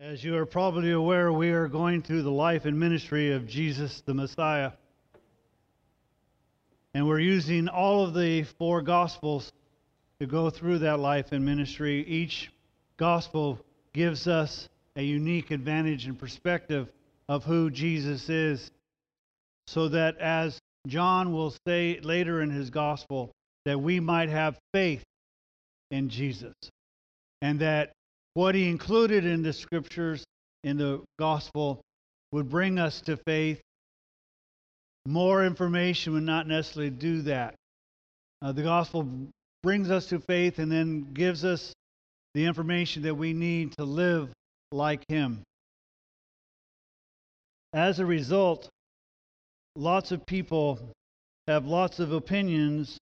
As you are probably aware, we are going through the life and ministry of Jesus the Messiah. And we're using all of the four Gospels to go through that life and ministry. Each Gospel gives us a unique advantage and perspective of who Jesus is, so that as John will say later in his Gospel, that we might have faith in Jesus. And that what he included in the scriptures in the gospel would bring us to faith. More information would not necessarily do that. Uh, the gospel brings us to faith and then gives us the information that we need to live like him. As a result, lots of people have lots of opinions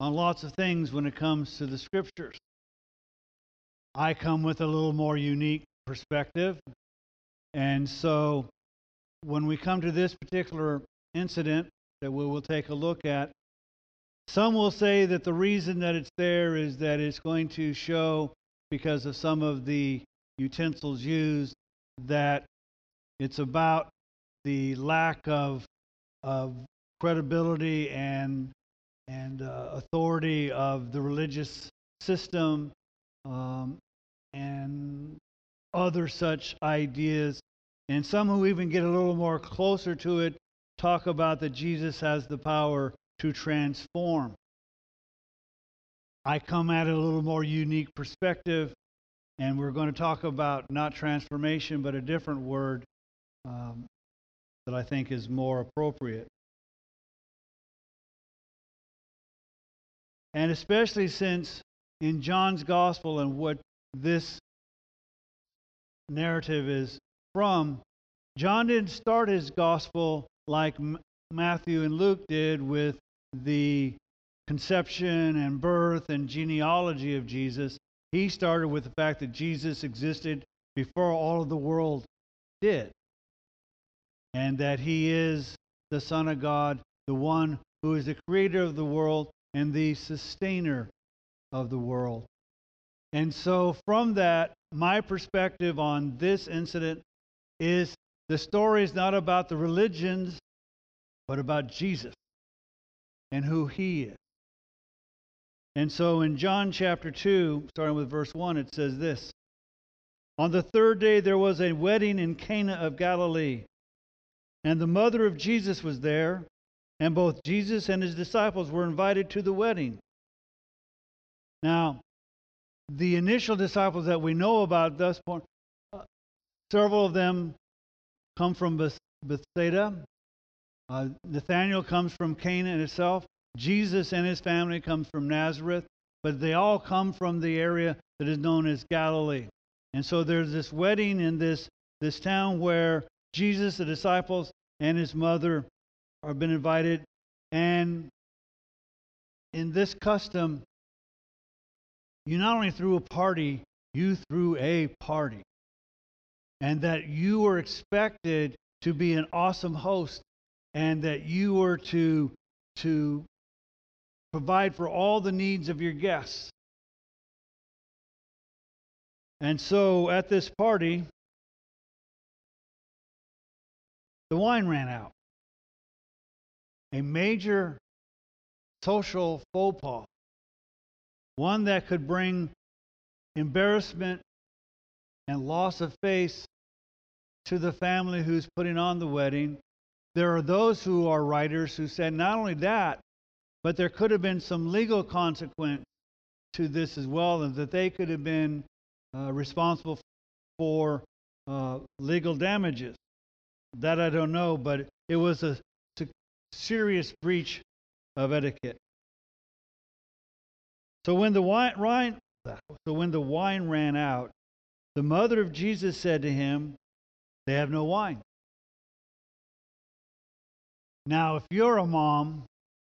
on lots of things when it comes to the scriptures. I come with a little more unique perspective. And so when we come to this particular incident that we will take a look at, some will say that the reason that it's there is that it's going to show, because of some of the utensils used, that it's about the lack of, of credibility and, and uh, authority of the religious system um, and other such ideas. And some who even get a little more closer to it talk about that Jesus has the power to transform. I come at it a little more unique perspective, and we're going to talk about not transformation, but a different word um, that I think is more appropriate. And especially since in John's gospel and what this narrative is from, John didn't start his gospel like Matthew and Luke did with the conception and birth and genealogy of Jesus. He started with the fact that Jesus existed before all of the world did, and that he is the Son of God, the one who is the creator of the world and the sustainer of the world. And so, from that, my perspective on this incident is the story is not about the religions, but about Jesus and who he is. And so, in John chapter 2, starting with verse 1, it says this On the third day, there was a wedding in Cana of Galilee, and the mother of Jesus was there, and both Jesus and his disciples were invited to the wedding. Now, the initial disciples that we know about thus far, uh, several of them come from Bethsaida. Uh, Nathaniel comes from Canaan itself. Jesus and his family comes from Nazareth, but they all come from the area that is known as Galilee. And so there's this wedding in this, this town where Jesus, the disciples, and his mother are been invited. And in this custom, you not only threw a party, you threw a party. And that you were expected to be an awesome host and that you were to, to provide for all the needs of your guests. And so at this party, the wine ran out. A major social faux pas one that could bring embarrassment and loss of face to the family who's putting on the wedding. There are those who are writers who said not only that, but there could have been some legal consequence to this as well, and that they could have been uh, responsible for uh, legal damages. That I don't know, but it was a serious breach of etiquette. So when the wine, so when the wine ran out, the mother of Jesus said to him, "They have no wine." Now, if you're a mom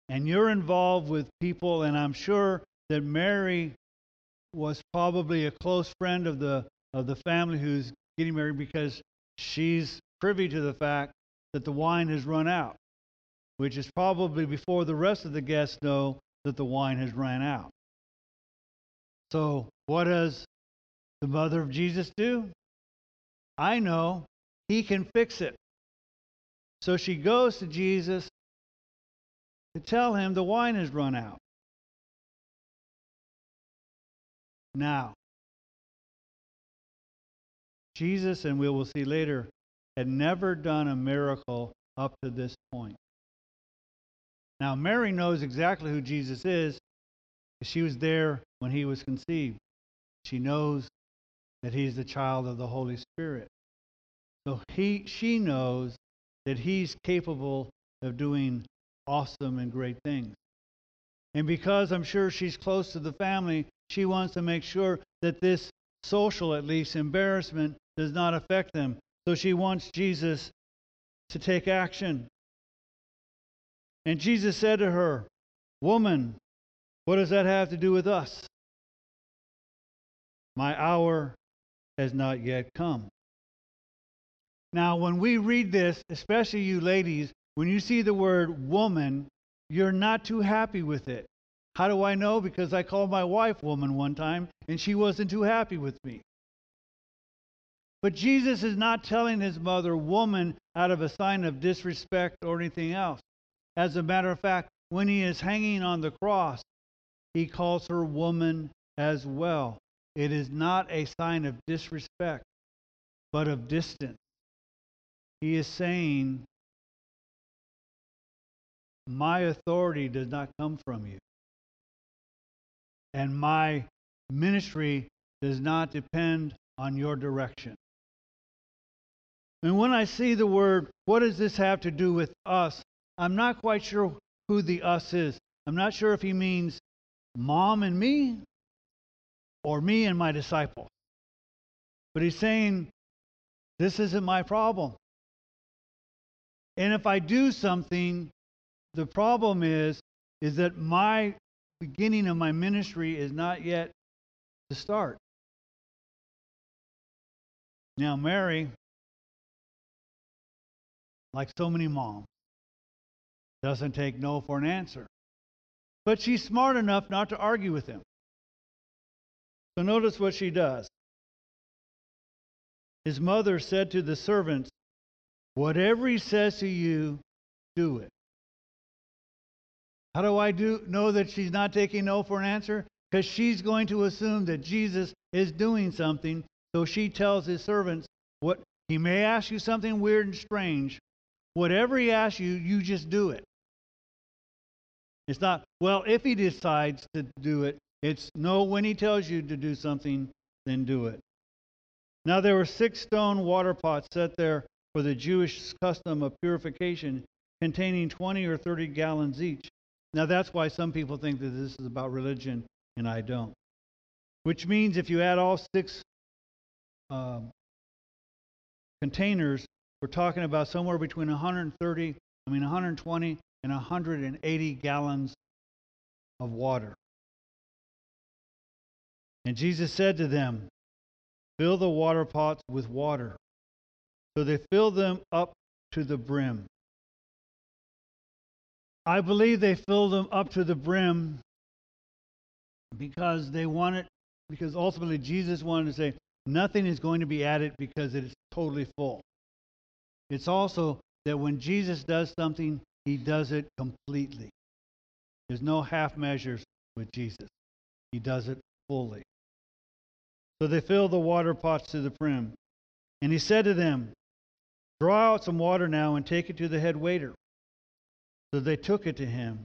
and you're involved with people, and I'm sure that Mary was probably a close friend of the of the family who's getting married because she's privy to the fact that the wine has run out, which is probably before the rest of the guests know that the wine has run out. So, what does the mother of Jesus do? I know he can fix it. So she goes to Jesus to tell him the wine has run out. Now, Jesus, and we will see later, had never done a miracle up to this point. Now, Mary knows exactly who Jesus is. She was there when he was conceived. She knows that he's the child of the Holy Spirit. So he, she knows that he's capable of doing awesome and great things. And because I'm sure she's close to the family, she wants to make sure that this social, at least, embarrassment does not affect them. So she wants Jesus to take action. And Jesus said to her, Woman, what does that have to do with us? My hour has not yet come. Now, when we read this, especially you ladies, when you see the word woman, you're not too happy with it. How do I know? Because I called my wife woman one time and she wasn't too happy with me. But Jesus is not telling his mother woman out of a sign of disrespect or anything else. As a matter of fact, when he is hanging on the cross, he calls her woman as well. It is not a sign of disrespect, but of distance. He is saying, My authority does not come from you, and my ministry does not depend on your direction. And when I see the word, what does this have to do with us? I'm not quite sure who the us is. I'm not sure if he means mom and me or me and my disciple. But he's saying, this isn't my problem. And if I do something, the problem is, is that my beginning of my ministry is not yet to start. Now, Mary, like so many moms, doesn't take no for an answer. But she's smart enough not to argue with him. So notice what she does. His mother said to the servants, Whatever he says to you, do it. How do I do know that she's not taking no for an answer? Because she's going to assume that Jesus is doing something. So she tells his servants, what he may ask you something weird and strange. Whatever he asks you, you just do it. It's not, well, if he decides to do it, it's no, when he tells you to do something, then do it. Now there were six stone water pots set there for the Jewish custom of purification, containing 20 or 30 gallons each. Now that's why some people think that this is about religion, and I don't. Which means if you add all six um, containers, we're talking about somewhere between 130, I mean 120 and 180 gallons of water. And Jesus said to them, Fill the water pots with water. So they filled them up to the brim. I believe they filled them up to the brim because they wanted, because ultimately Jesus wanted to say, nothing is going to be added because it is totally full. It's also that when Jesus does something, he does it completely. There's no half measures with Jesus. He does it fully. So they filled the water pots to the brim. And he said to them, Draw out some water now and take it to the head waiter. So they took it to him.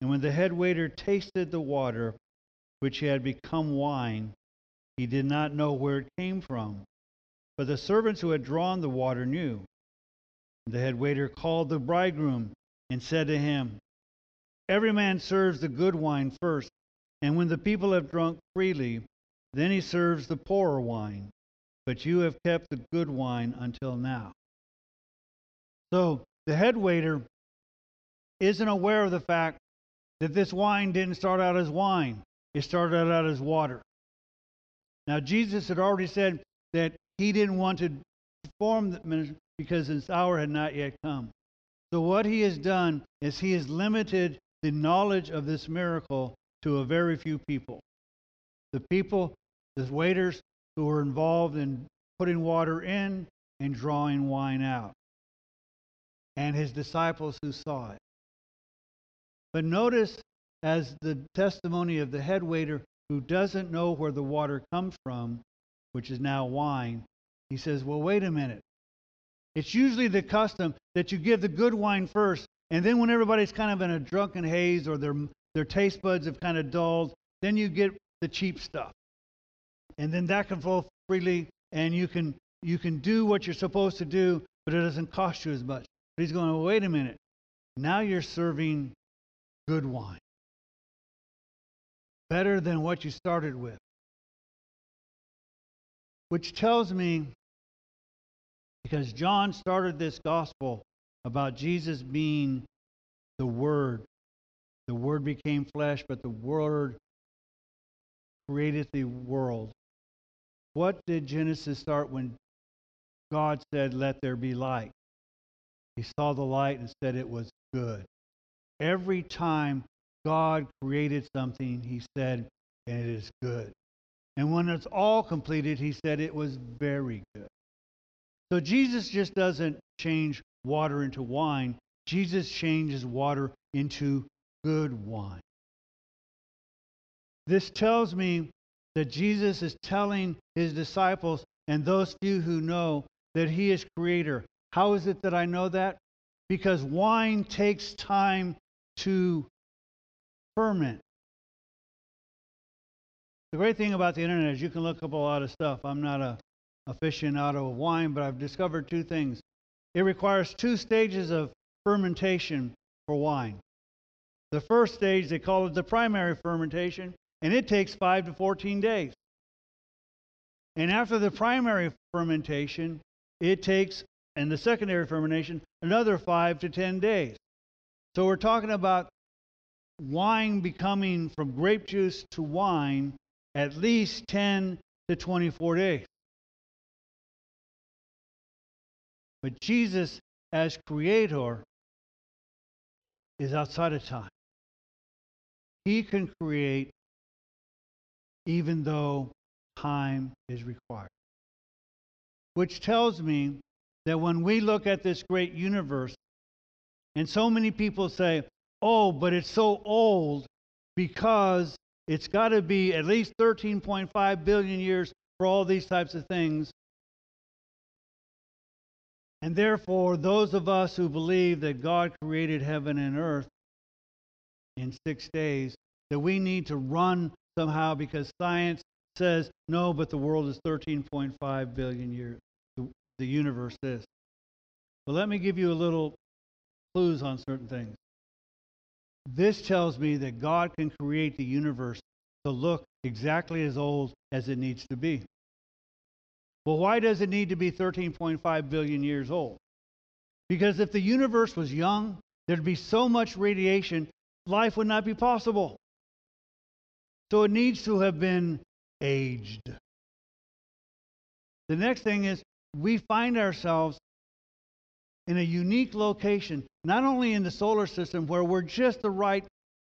And when the head waiter tasted the water, which had become wine, he did not know where it came from. But the servants who had drawn the water knew. The head waiter called the bridegroom and said to him, Every man serves the good wine first, and when the people have drunk freely, then he serves the poorer wine. But you have kept the good wine until now. So the head waiter isn't aware of the fact that this wine didn't start out as wine, it started out as water. Now, Jesus had already said that he didn't want to ministry because his hour had not yet come. So, what he has done is he has limited the knowledge of this miracle to a very few people. The people, the waiters who were involved in putting water in and drawing wine out, and his disciples who saw it. But notice, as the testimony of the head waiter who doesn't know where the water comes from, which is now wine, he says, Well, wait a minute. It's usually the custom that you give the good wine first, and then when everybody's kind of in a drunken haze or their, their taste buds have kind of dulled, then you get the cheap stuff. And then that can flow freely, and you can, you can do what you're supposed to do, but it doesn't cost you as much. But he's going, well, wait a minute. Now you're serving good wine. Better than what you started with. Which tells me, because John started this gospel about Jesus being the Word. The Word became flesh, but the Word created the world. What did Genesis start when God said, Let there be light? He saw the light and said it was good. Every time God created something, he said, and it is good. And when it's all completed, he said it was very good. So Jesus just doesn't change water into wine, Jesus changes water into good wine. This tells me that Jesus is telling his disciples and those few who know that he is creator. How is it that I know that? Because wine takes time to ferment. The great thing about the internet is you can look up a lot of stuff. I'm not a aficionado of wine, but I've discovered two things. It requires two stages of fermentation for wine. The first stage, they call it the primary fermentation, and it takes 5 to 14 days. And after the primary fermentation, it takes, and the secondary fermentation, another 5 to 10 days. So we're talking about wine becoming from grape juice to wine at least 10 to 24 days. But Jesus, as creator, is outside of time. He can create even though time is required. Which tells me that when we look at this great universe, and so many people say, oh, but it's so old because it's got to be at least 13.5 billion years for all these types of things. And therefore, those of us who believe that God created heaven and earth in six days, that we need to run somehow because science says no, but the world is 13.5 billion years. The, universe is. But let me give you a little clues on certain things. This tells me that God can create the universe to look exactly as old as it needs to be. Well, why does it need to be 13.5 billion years old? Because if the universe was young, there'd be so much radiation, life would not be possible. So it needs to have been aged. The next thing is we find ourselves in a unique location, not only in the solar system where we're just the right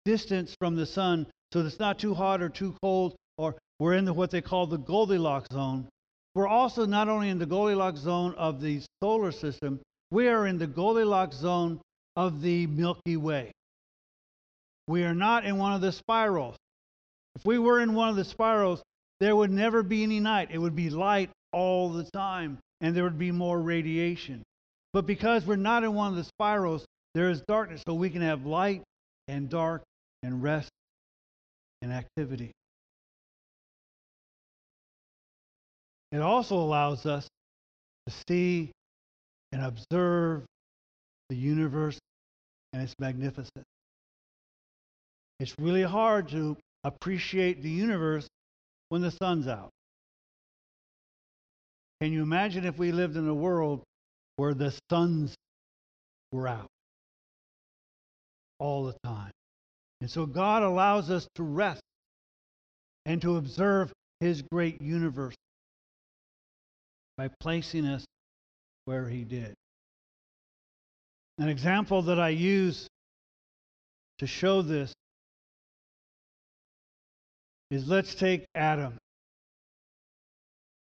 distance from the sun so it's not too hot or too cold, or we're in the, what they call the Goldilocks zone, we're also not only in the Goldilocks zone of the solar system, we are in the Goldilocks zone of the Milky Way. We are not in one of the spirals. If we were in one of the spirals, there would never be any night. It would be light all the time, and there would be more radiation. But because we're not in one of the spirals, there is darkness, so we can have light and dark and rest and activity. It also allows us to see and observe the universe and its magnificence. It's really hard to appreciate the universe when the sun's out. Can you imagine if we lived in a world where the suns were out all the time? And so God allows us to rest and to observe His great universe by placing us where He did. An example that I use to show this is let's take Adam.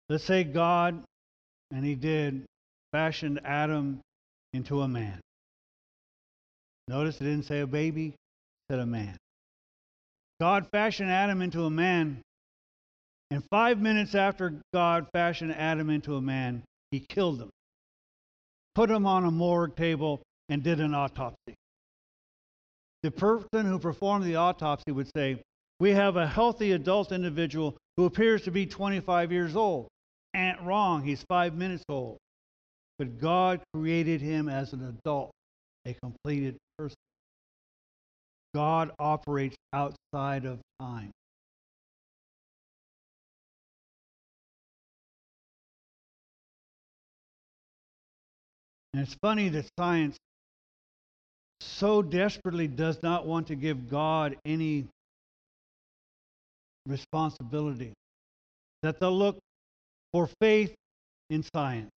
Let's say God and he did, fashioned Adam into a man. Notice it didn't say a baby, it said a man. God fashioned Adam into a man, and five minutes after God fashioned Adam into a man, he killed him, put him on a morgue table, and did an autopsy. The person who performed the autopsy would say, We have a healthy adult individual who appears to be 25 years old. And wrong, he's five minutes old. But God created him as an adult, a completed person. God operates outside of time. And it's funny that science so desperately does not want to give God any responsibility that they'll look for faith in science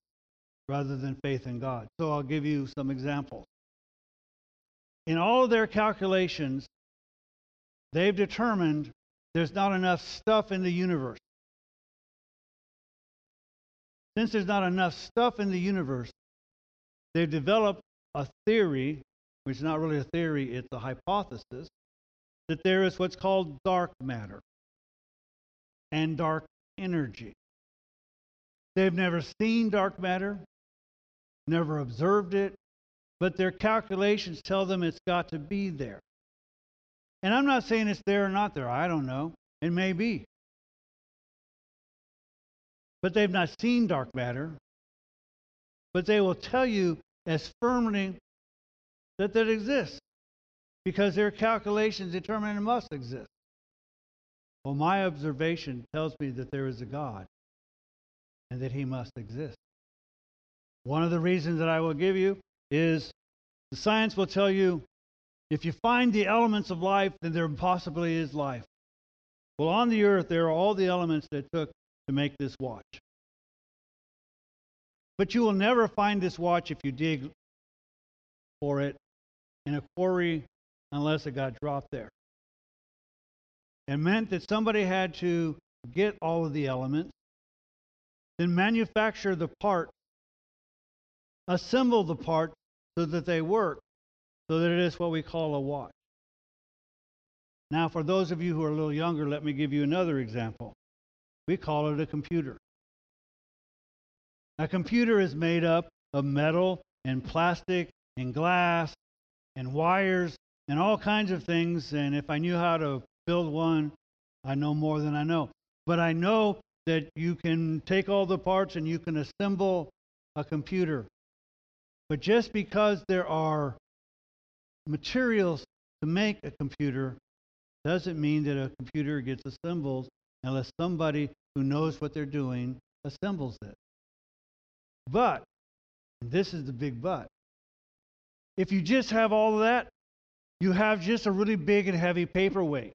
rather than faith in God. So I'll give you some examples. In all of their calculations, they've determined there's not enough stuff in the universe. Since there's not enough stuff in the universe, they've developed a theory, which is not really a theory, it's a hypothesis, that there is what's called dark matter and dark energy. They've never seen dark matter, never observed it, but their calculations tell them it's got to be there. And I'm not saying it's there or not there. I don't know. It may be. But they've not seen dark matter. But they will tell you as firmly that that exists because their calculations determine it must exist. Well, my observation tells me that there is a God and that he must exist. One of the reasons that I will give you is the science will tell you if you find the elements of life, then there possibly is life. Well, on the earth, there are all the elements that took to make this watch. But you will never find this watch if you dig for it in a quarry unless it got dropped there. It meant that somebody had to get all of the elements, then manufacture the part, assemble the part so that they work, so that it is what we call a watch. Now, for those of you who are a little younger, let me give you another example. We call it a computer. A computer is made up of metal and plastic and glass and wires and all kinds of things. And if I knew how to build one, I know more than I know. But I know that you can take all the parts and you can assemble a computer. But just because there are materials to make a computer doesn't mean that a computer gets assembled unless somebody who knows what they're doing assembles it. But, this is the big but, if you just have all of that, you have just a really big and heavy paperweight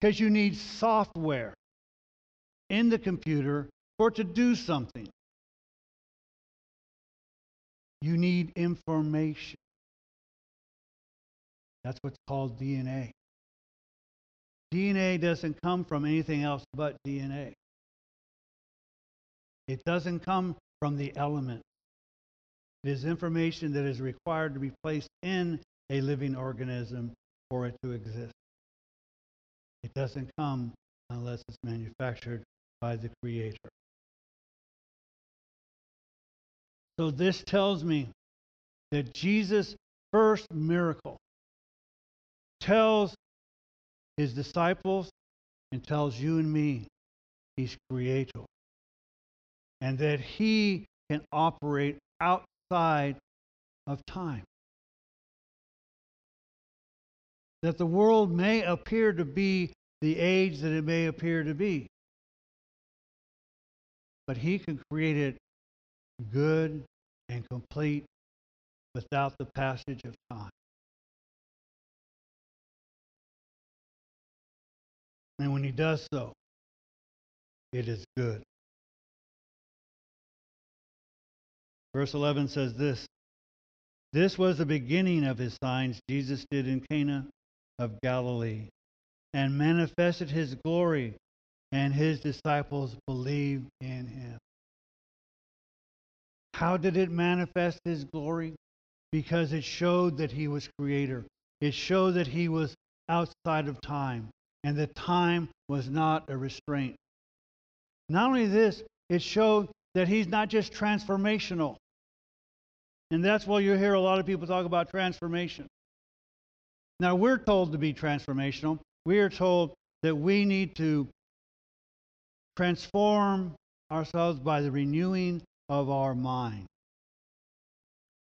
because you need software in the computer for it to do something. You need information. That's what's called DNA. DNA doesn't come from anything else but DNA. It doesn't come from the element. It is information that is required to be placed in a living organism for it to exist. It doesn't come unless it's manufactured by the Creator. So this tells me that Jesus' first miracle tells his disciples and tells you and me he's creator and that he can operate outside of time. that the world may appear to be the age that it may appear to be. But he can create it good and complete without the passage of time. And when he does so, it is good. Verse 11 says this This was the beginning of his signs Jesus did in Cana of Galilee and manifested his glory, and his disciples believed in him. How did it manifest his glory? Because it showed that he was creator. It showed that he was outside of time and that time was not a restraint. Not only this, it showed that he's not just transformational. And that's why you hear a lot of people talk about transformation. Now, we're told to be transformational. We are told that we need to transform ourselves by the renewing of our mind.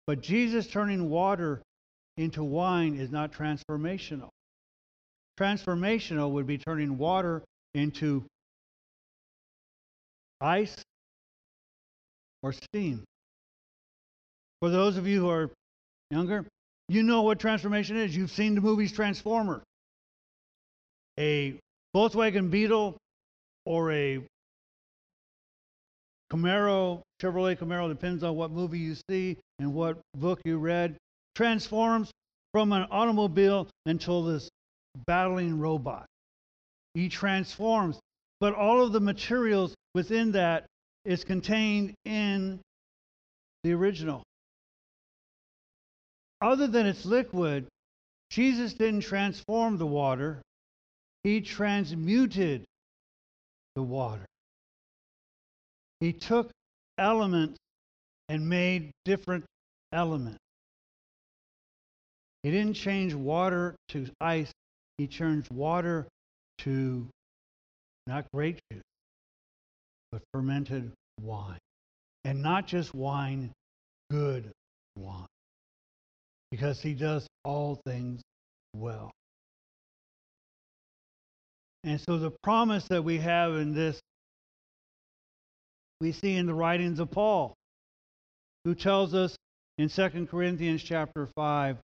But Jesus turning water into wine is not transformational. Transformational would be turning water into ice or steam. For those of you who are younger, you know what transformation is. You've seen the movies Transformer. A Volkswagen Beetle or a Camaro, Chevrolet Camaro, depends on what movie you see and what book you read, transforms from an automobile until this battling robot. He transforms, but all of the materials within that is contained in the original. Other than its liquid, Jesus didn't transform the water, he transmuted the water. He took elements and made different elements. He didn't change water to ice, he changed water to not grape juice, but fermented wine. And not just wine, good wine. Because he does all things well. And so the promise that we have in this, we see in the writings of Paul, who tells us in 2 Corinthians chapter 5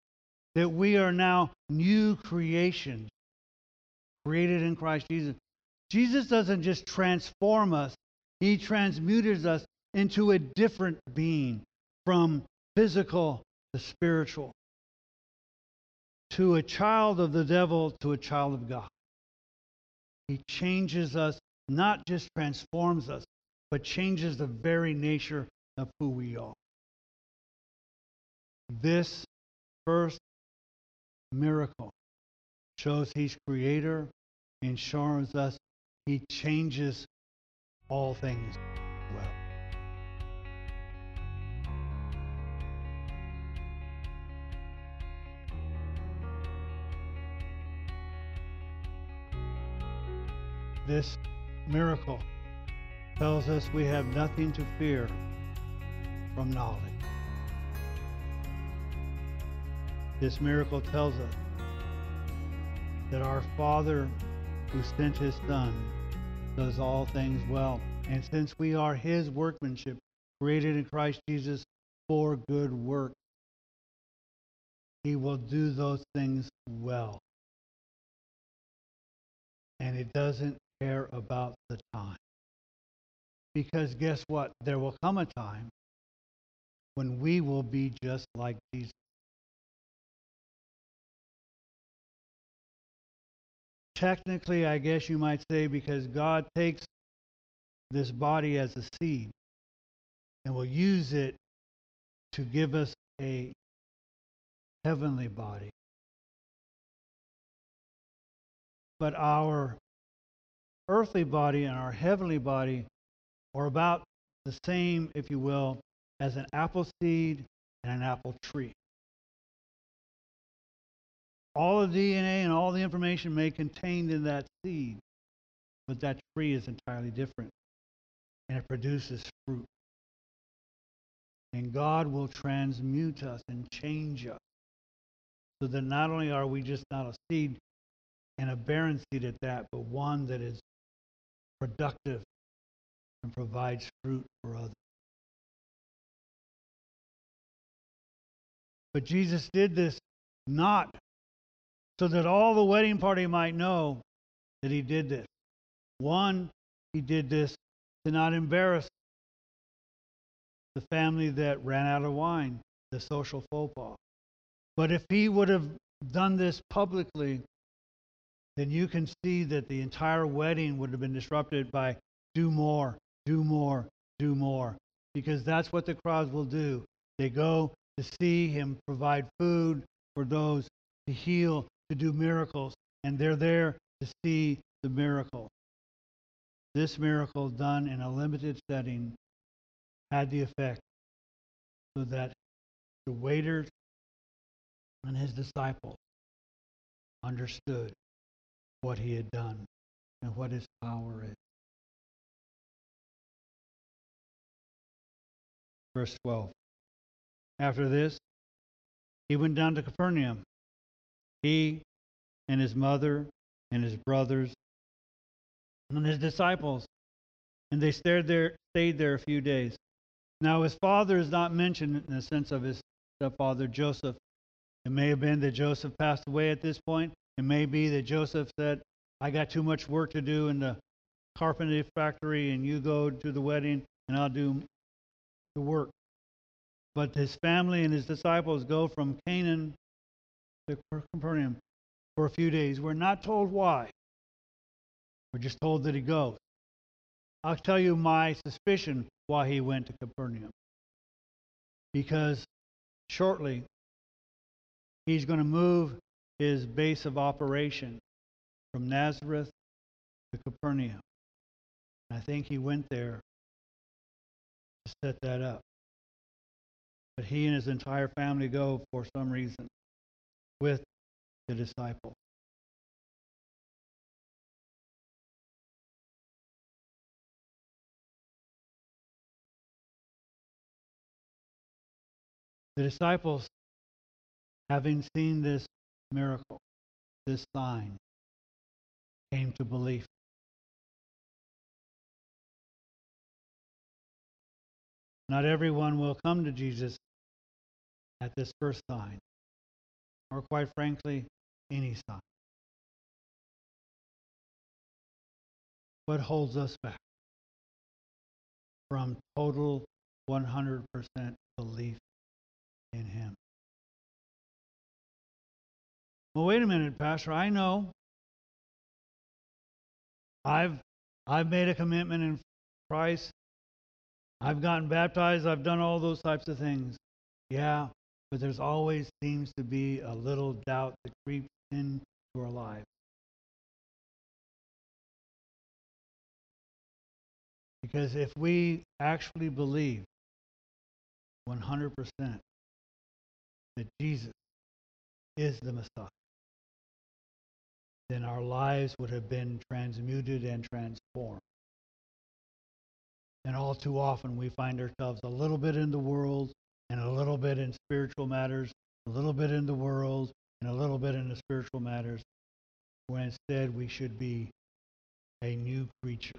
that we are now new creations created in Christ Jesus. Jesus doesn't just transform us, he transmutes us into a different being from physical to spiritual, to a child of the devil to a child of God. He changes us, not just transforms us, but changes the very nature of who we are. This first miracle shows he's creator and shows us he changes all things This miracle tells us we have nothing to fear from knowledge. This miracle tells us that our Father who sent his Son does all things well. And since we are his workmanship, created in Christ Jesus for good work, he will do those things well. And it doesn't care about the time. Because guess what? There will come a time when we will be just like Jesus. Technically, I guess you might say, because God takes this body as a seed and will use it to give us a heavenly body. But our earthly body and our heavenly body are about the same, if you will, as an apple seed and an apple tree. All the DNA and all the information may contained in that seed, but that tree is entirely different, and it produces fruit. And God will transmute us and change us so that not only are we just not a seed and a barren seed at that, but one that is productive and provides fruit for others. But Jesus did this not so that all the wedding party might know that he did this. One, he did this to not embarrass the family that ran out of wine, the social faux pas. But if he would have done this publicly, then you can see that the entire wedding would have been disrupted by do more, do more, do more. because that's what the crowds will do. They go to see him provide food for those, to heal, to do miracles, and they're there to see the miracle. This miracle, done in a limited setting, had the effect so that the waiters and his disciples understood what he had done and what his power is. Verse 12. After this, he went down to Capernaum. He and his mother and his brothers and his disciples. And they stayed there, stayed there a few days. Now, his father is not mentioned in the sense of his stepfather Joseph. It may have been that Joseph passed away at this point. It may be that Joseph said, I got too much work to do in the carpentry factory, and you go to the wedding, and I'll do the work. But his family and his disciples go from Canaan to Capernaum for a few days. We're not told why. We're just told that he goes. I'll tell you my suspicion why he went to Capernaum. Because shortly he's going to move his base of operation from Nazareth to Capernaum. I think he went there to set that up. But he and his entire family go for some reason with the disciple. The disciples, having seen this miracle, this sign, came to belief. Not everyone will come to Jesus at this first sign, or quite frankly, any sign. What holds us back from total 100% belief in Him? Well, wait a minute, Pastor. I know. I've I've made a commitment in Christ. I've gotten baptized. I've done all those types of things. Yeah, but there's always seems to be a little doubt that creeps into our lives. Because if we actually believe 100% that Jesus is the Messiah, then our lives would have been transmuted and transformed. And all too often we find ourselves a little bit in the world and a little bit in spiritual matters, a little bit in the world and a little bit in the spiritual matters, when instead we should be a new creature,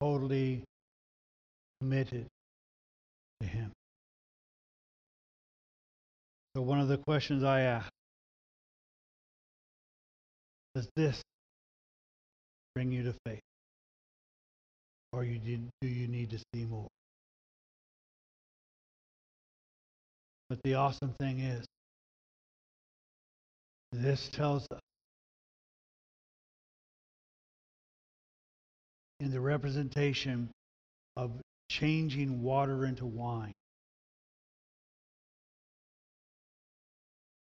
totally committed to Him. So, one of the questions I ask does this bring you to faith? Or you did, do you need to see more? But the awesome thing is, this tells us in the representation of changing water into wine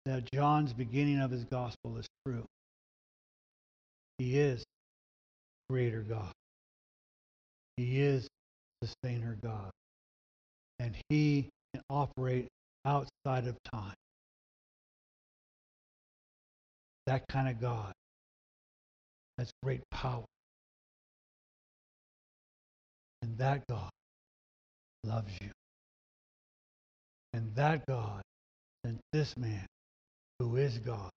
that John's beginning of his gospel is true. He is creator God. He is sustainer God. And he can operate outside of time. That kind of God. has great power. And that God loves you. And that God sent this man who is God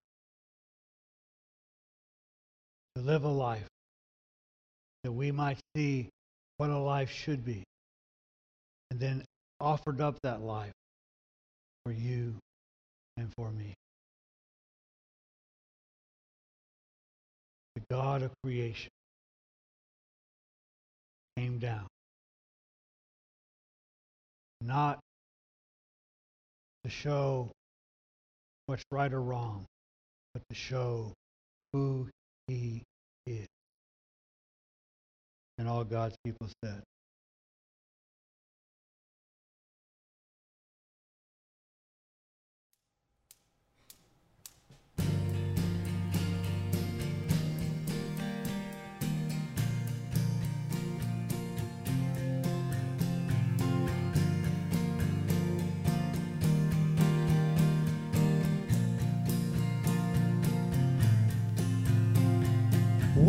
to live a life that we might see what a life should be, and then offered up that life for you and for me. The God of creation came down, not to show what's right or wrong, but to show who he is. And all God's people said,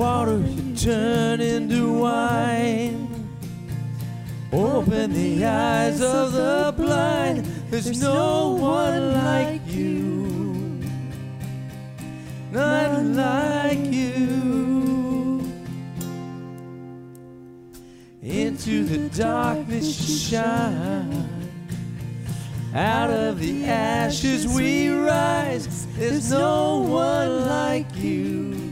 Water you turn into wine. Open the eyes of the blind. There's no one like you. Not like you. Into the darkness you shine. Out of the ashes we rise. There's no one like you.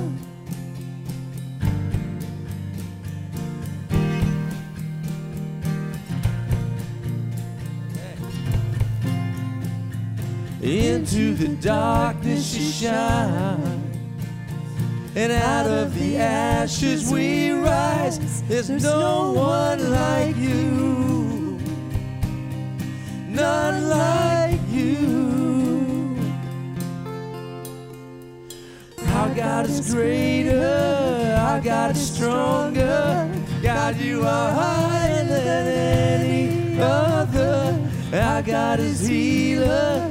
Into the darkness you shine. And out of the ashes we rise. There's no one like you. None like you. Our God is greater. Our God is stronger. God, you are higher than any other. Our God is healer.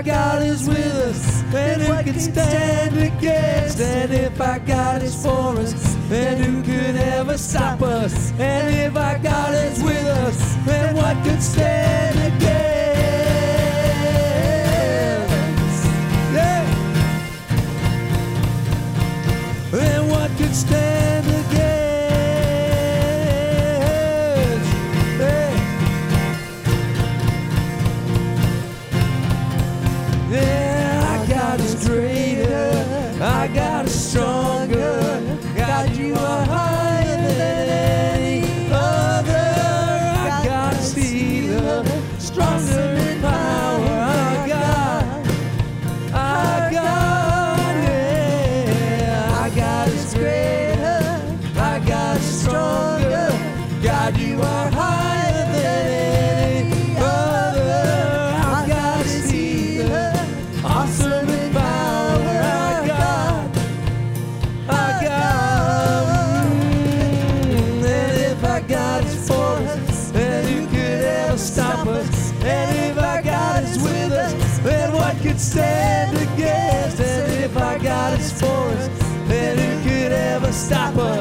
Our God is with us, then who can stand against? And if our God is for us, then who could ever stop us? And if our God is with us, then what could stand against? Yeah. Then what could stand stop us?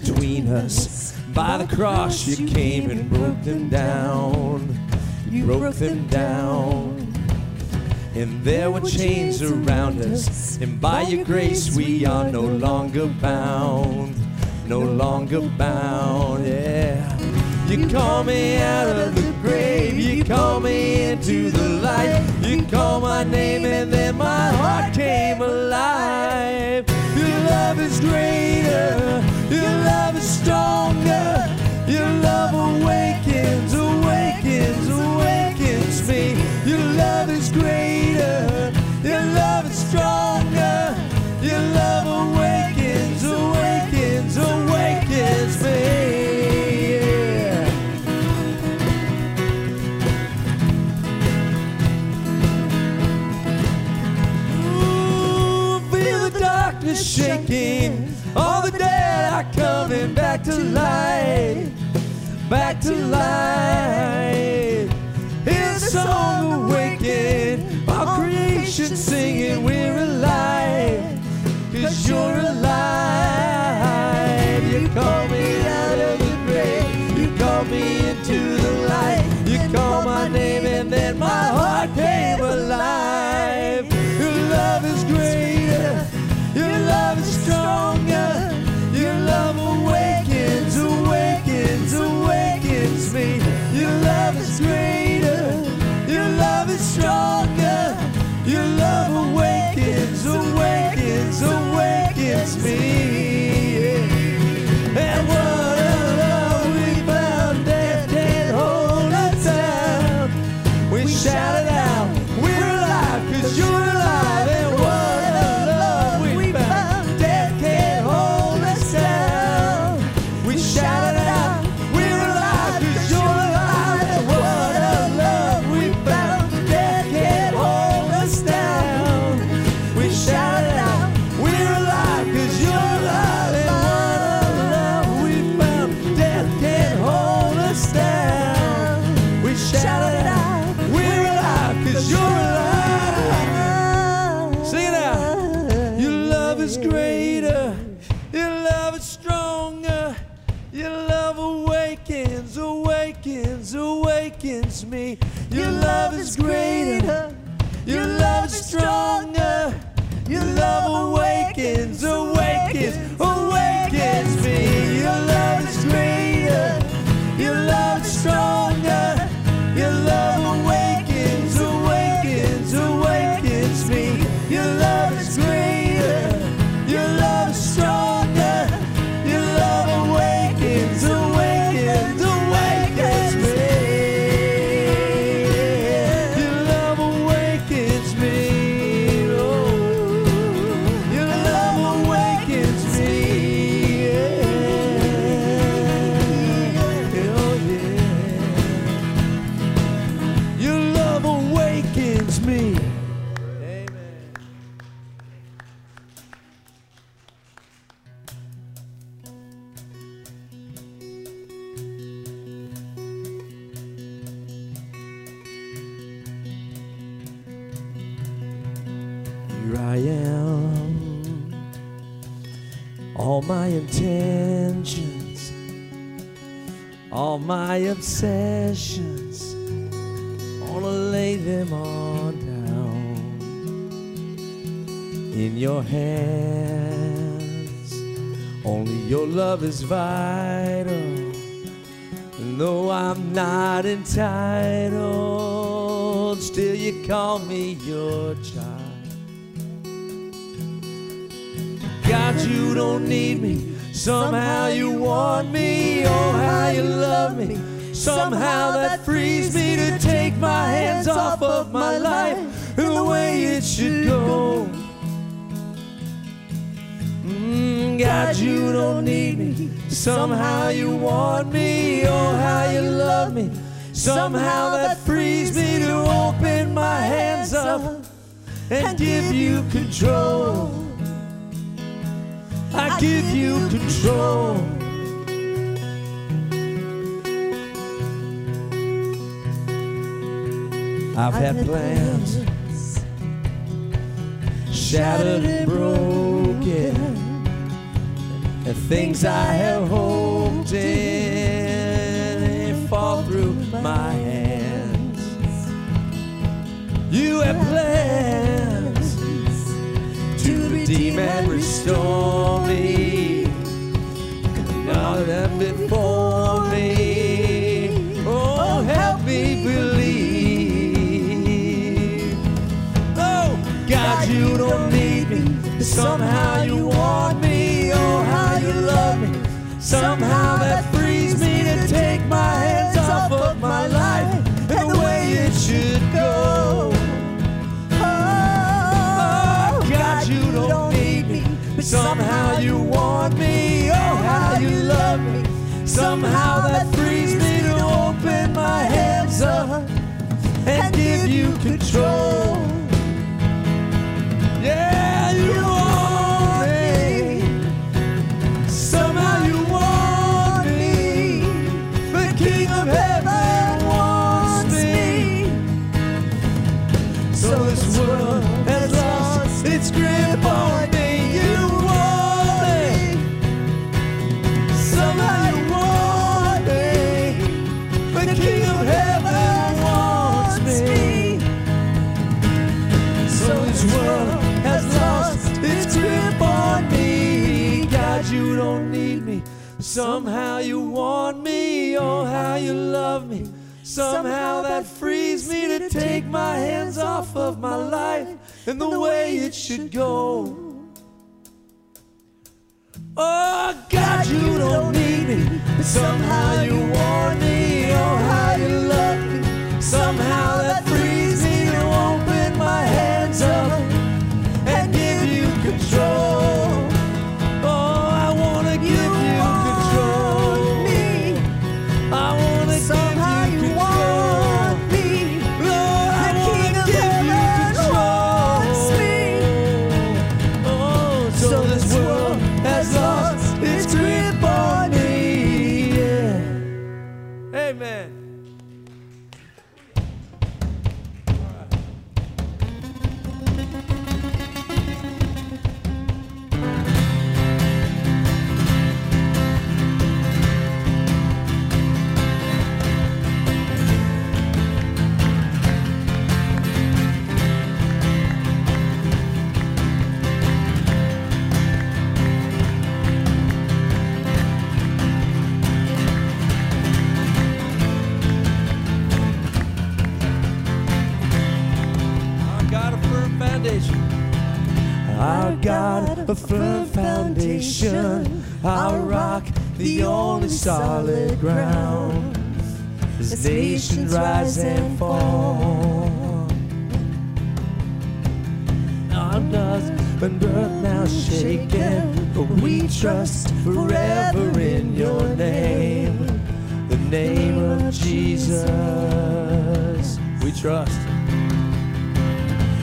Between us. By the cross you came and broke them down. You broke them down. and there were chains around us. And by your grace, we are no longer bound, no longer bound, yeah. You call me out of the grave, you call me into the light, you call my name, and then my heart came alive. Your love is greater, your love is stronger, your love awakens, awakens, awakens me. Your love is greater, your love is stronger, All the dead are coming back to life. Back to life. Hear the song awaken. All creation singing, we're alive. Cause you're alive. You call me out of the grave. You call me into the light. You call my name and then my heart came alive. Your love is greater. Your love is stronger. Me. Your love is greater. Your love is stronger. Your love awakens, awakens, awakens me. Intentions, all my obsessions, wanna lay them on down in your hands. Only your love is vital. And though I'm not entitled, still you call me your child. God, you don't need me. Somehow you want me. Oh, how you love me. Somehow that frees me to take my hands off of my life and the way it should go. Mm, God, you don't need me. Somehow you want me. Oh, how you love me. Somehow that frees me to open my hands up and give you control. Give you control. I've had plans shattered and broken, and things I have hoped in fall through my hands. You have planned restore me. Now that before me, oh, help me believe. Oh, God, you don't need me. Somehow you want me. Oh, how you love me. Somehow Somehow that frees me to open my hands up and give you control. Somehow you want me. Oh, how you love me. Somehow that frees me to take my hands off of my life and the way it should go. Oh, God, you don't need me. Somehow you want me. Oh, how you love me. Somehow that rise and fall. Our dust and earth now shaken, but we trust forever in your name. The name of Jesus. We trust.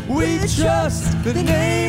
We trust the name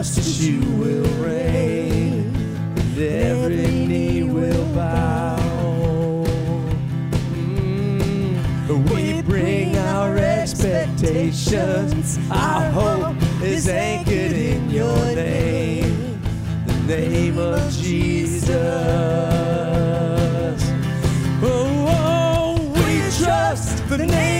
And justice you will reign, and every knee will bow. Mm, We bring our expectations, our hope is anchored in your name, the name. Of Jesus. Oh, oh, we trust the name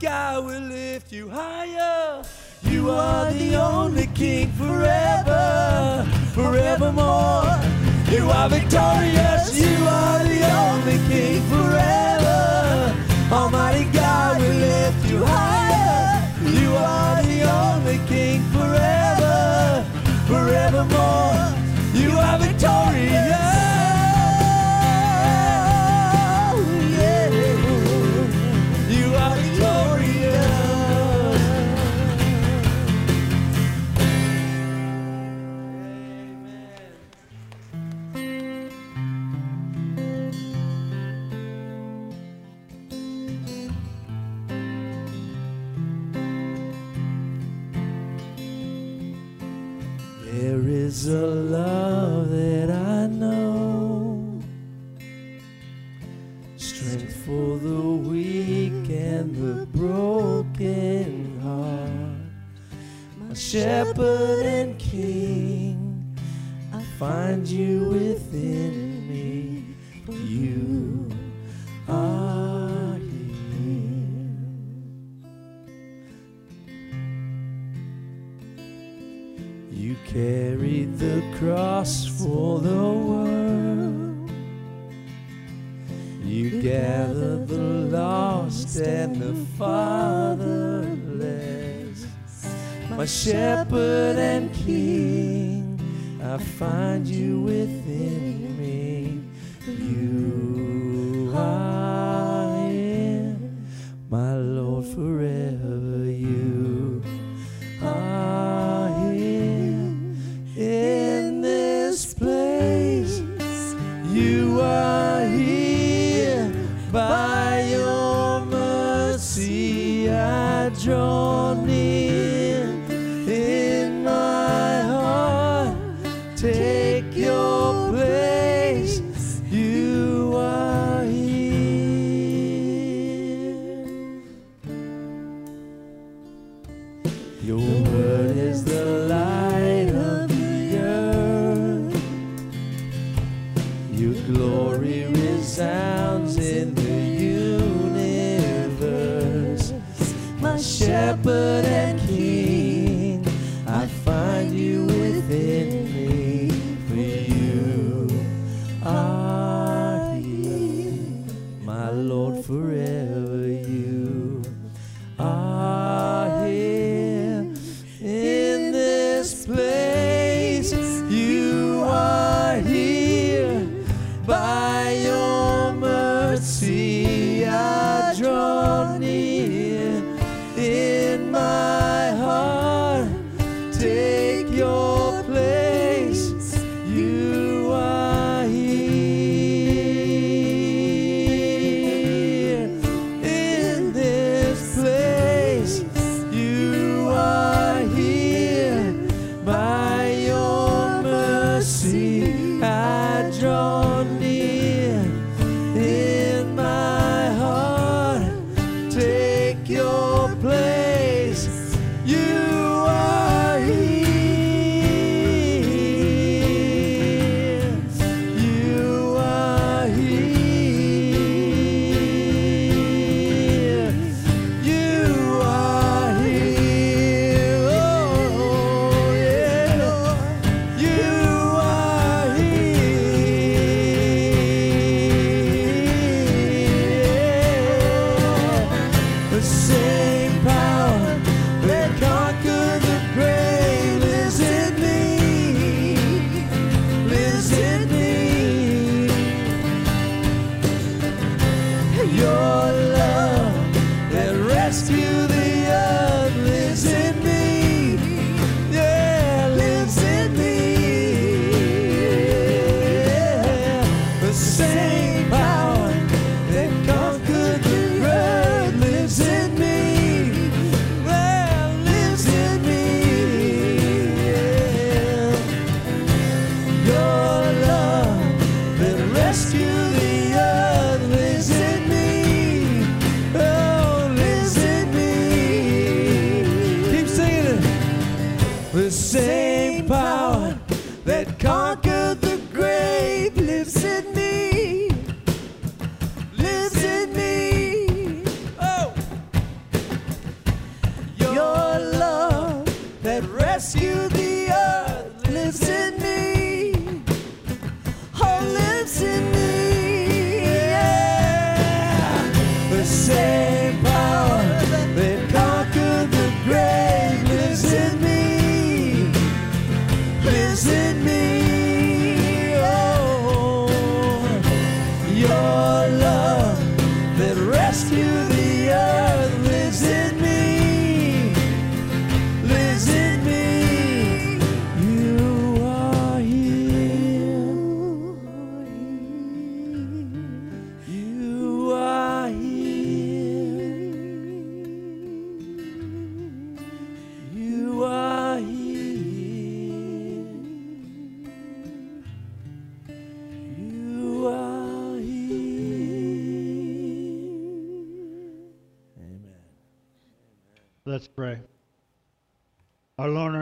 God will lift you higher. You are the only King forever, forevermore. You are victorious. You are the only King forever. Almighty God will lift you higher. You are the only King forever, forevermore. You are victorious. shepherd and king. I find you within me. You are here. You carried the cross for the shepherd and king. I find you within Let's see.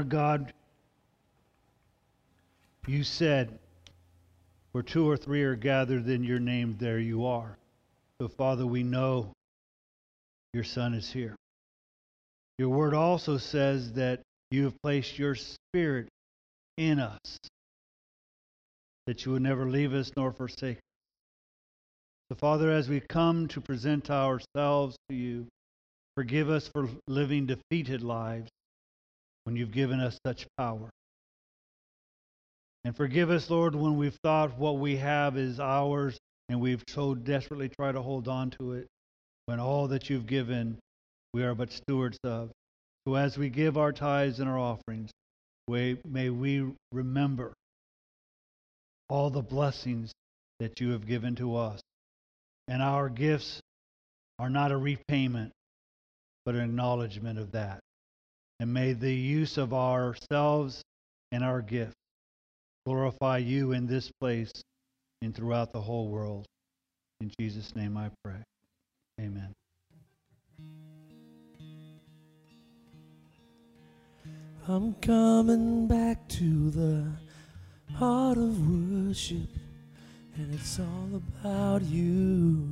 God, you said, where two or three are gathered in your name, there you are. So, Father, we know your Son is here. Your word also says that you have placed your Spirit in us, that you will never leave us nor forsake us. So, Father, as we come to present ourselves to you, Forgive us for living defeated lives when you've given us such power. And forgive us, Lord, when we've thought what we have is ours and we've so desperately tried to hold on to it when all that you've given we are but stewards of. So as we give our tithes and our offerings, we, may we remember all the blessings that you have given to us. And our gifts are not a repayment, but an acknowledgement of that. And may the use of ourselves and our gifts glorify you in this place and throughout the whole world. In Jesus' name I pray. Amen. I'm coming back to the heart of worship, and it's all about you.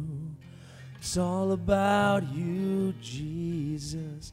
It's all about you, Jesus.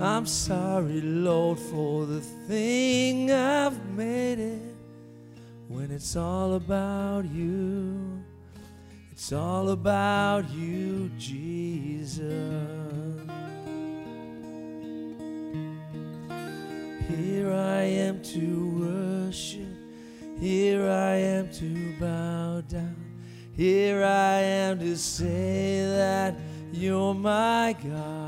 I'm sorry, Lord, for the thing I've made it. When it's all about you, it's all about you, Jesus. Here I am to worship. Here I am to bow down. Here I am to say that you're my God.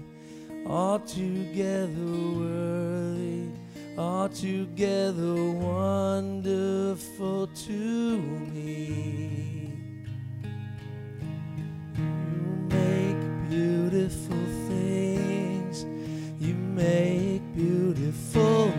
altogether worthy, altogether wonderful to me. You make beautiful things, you make beautiful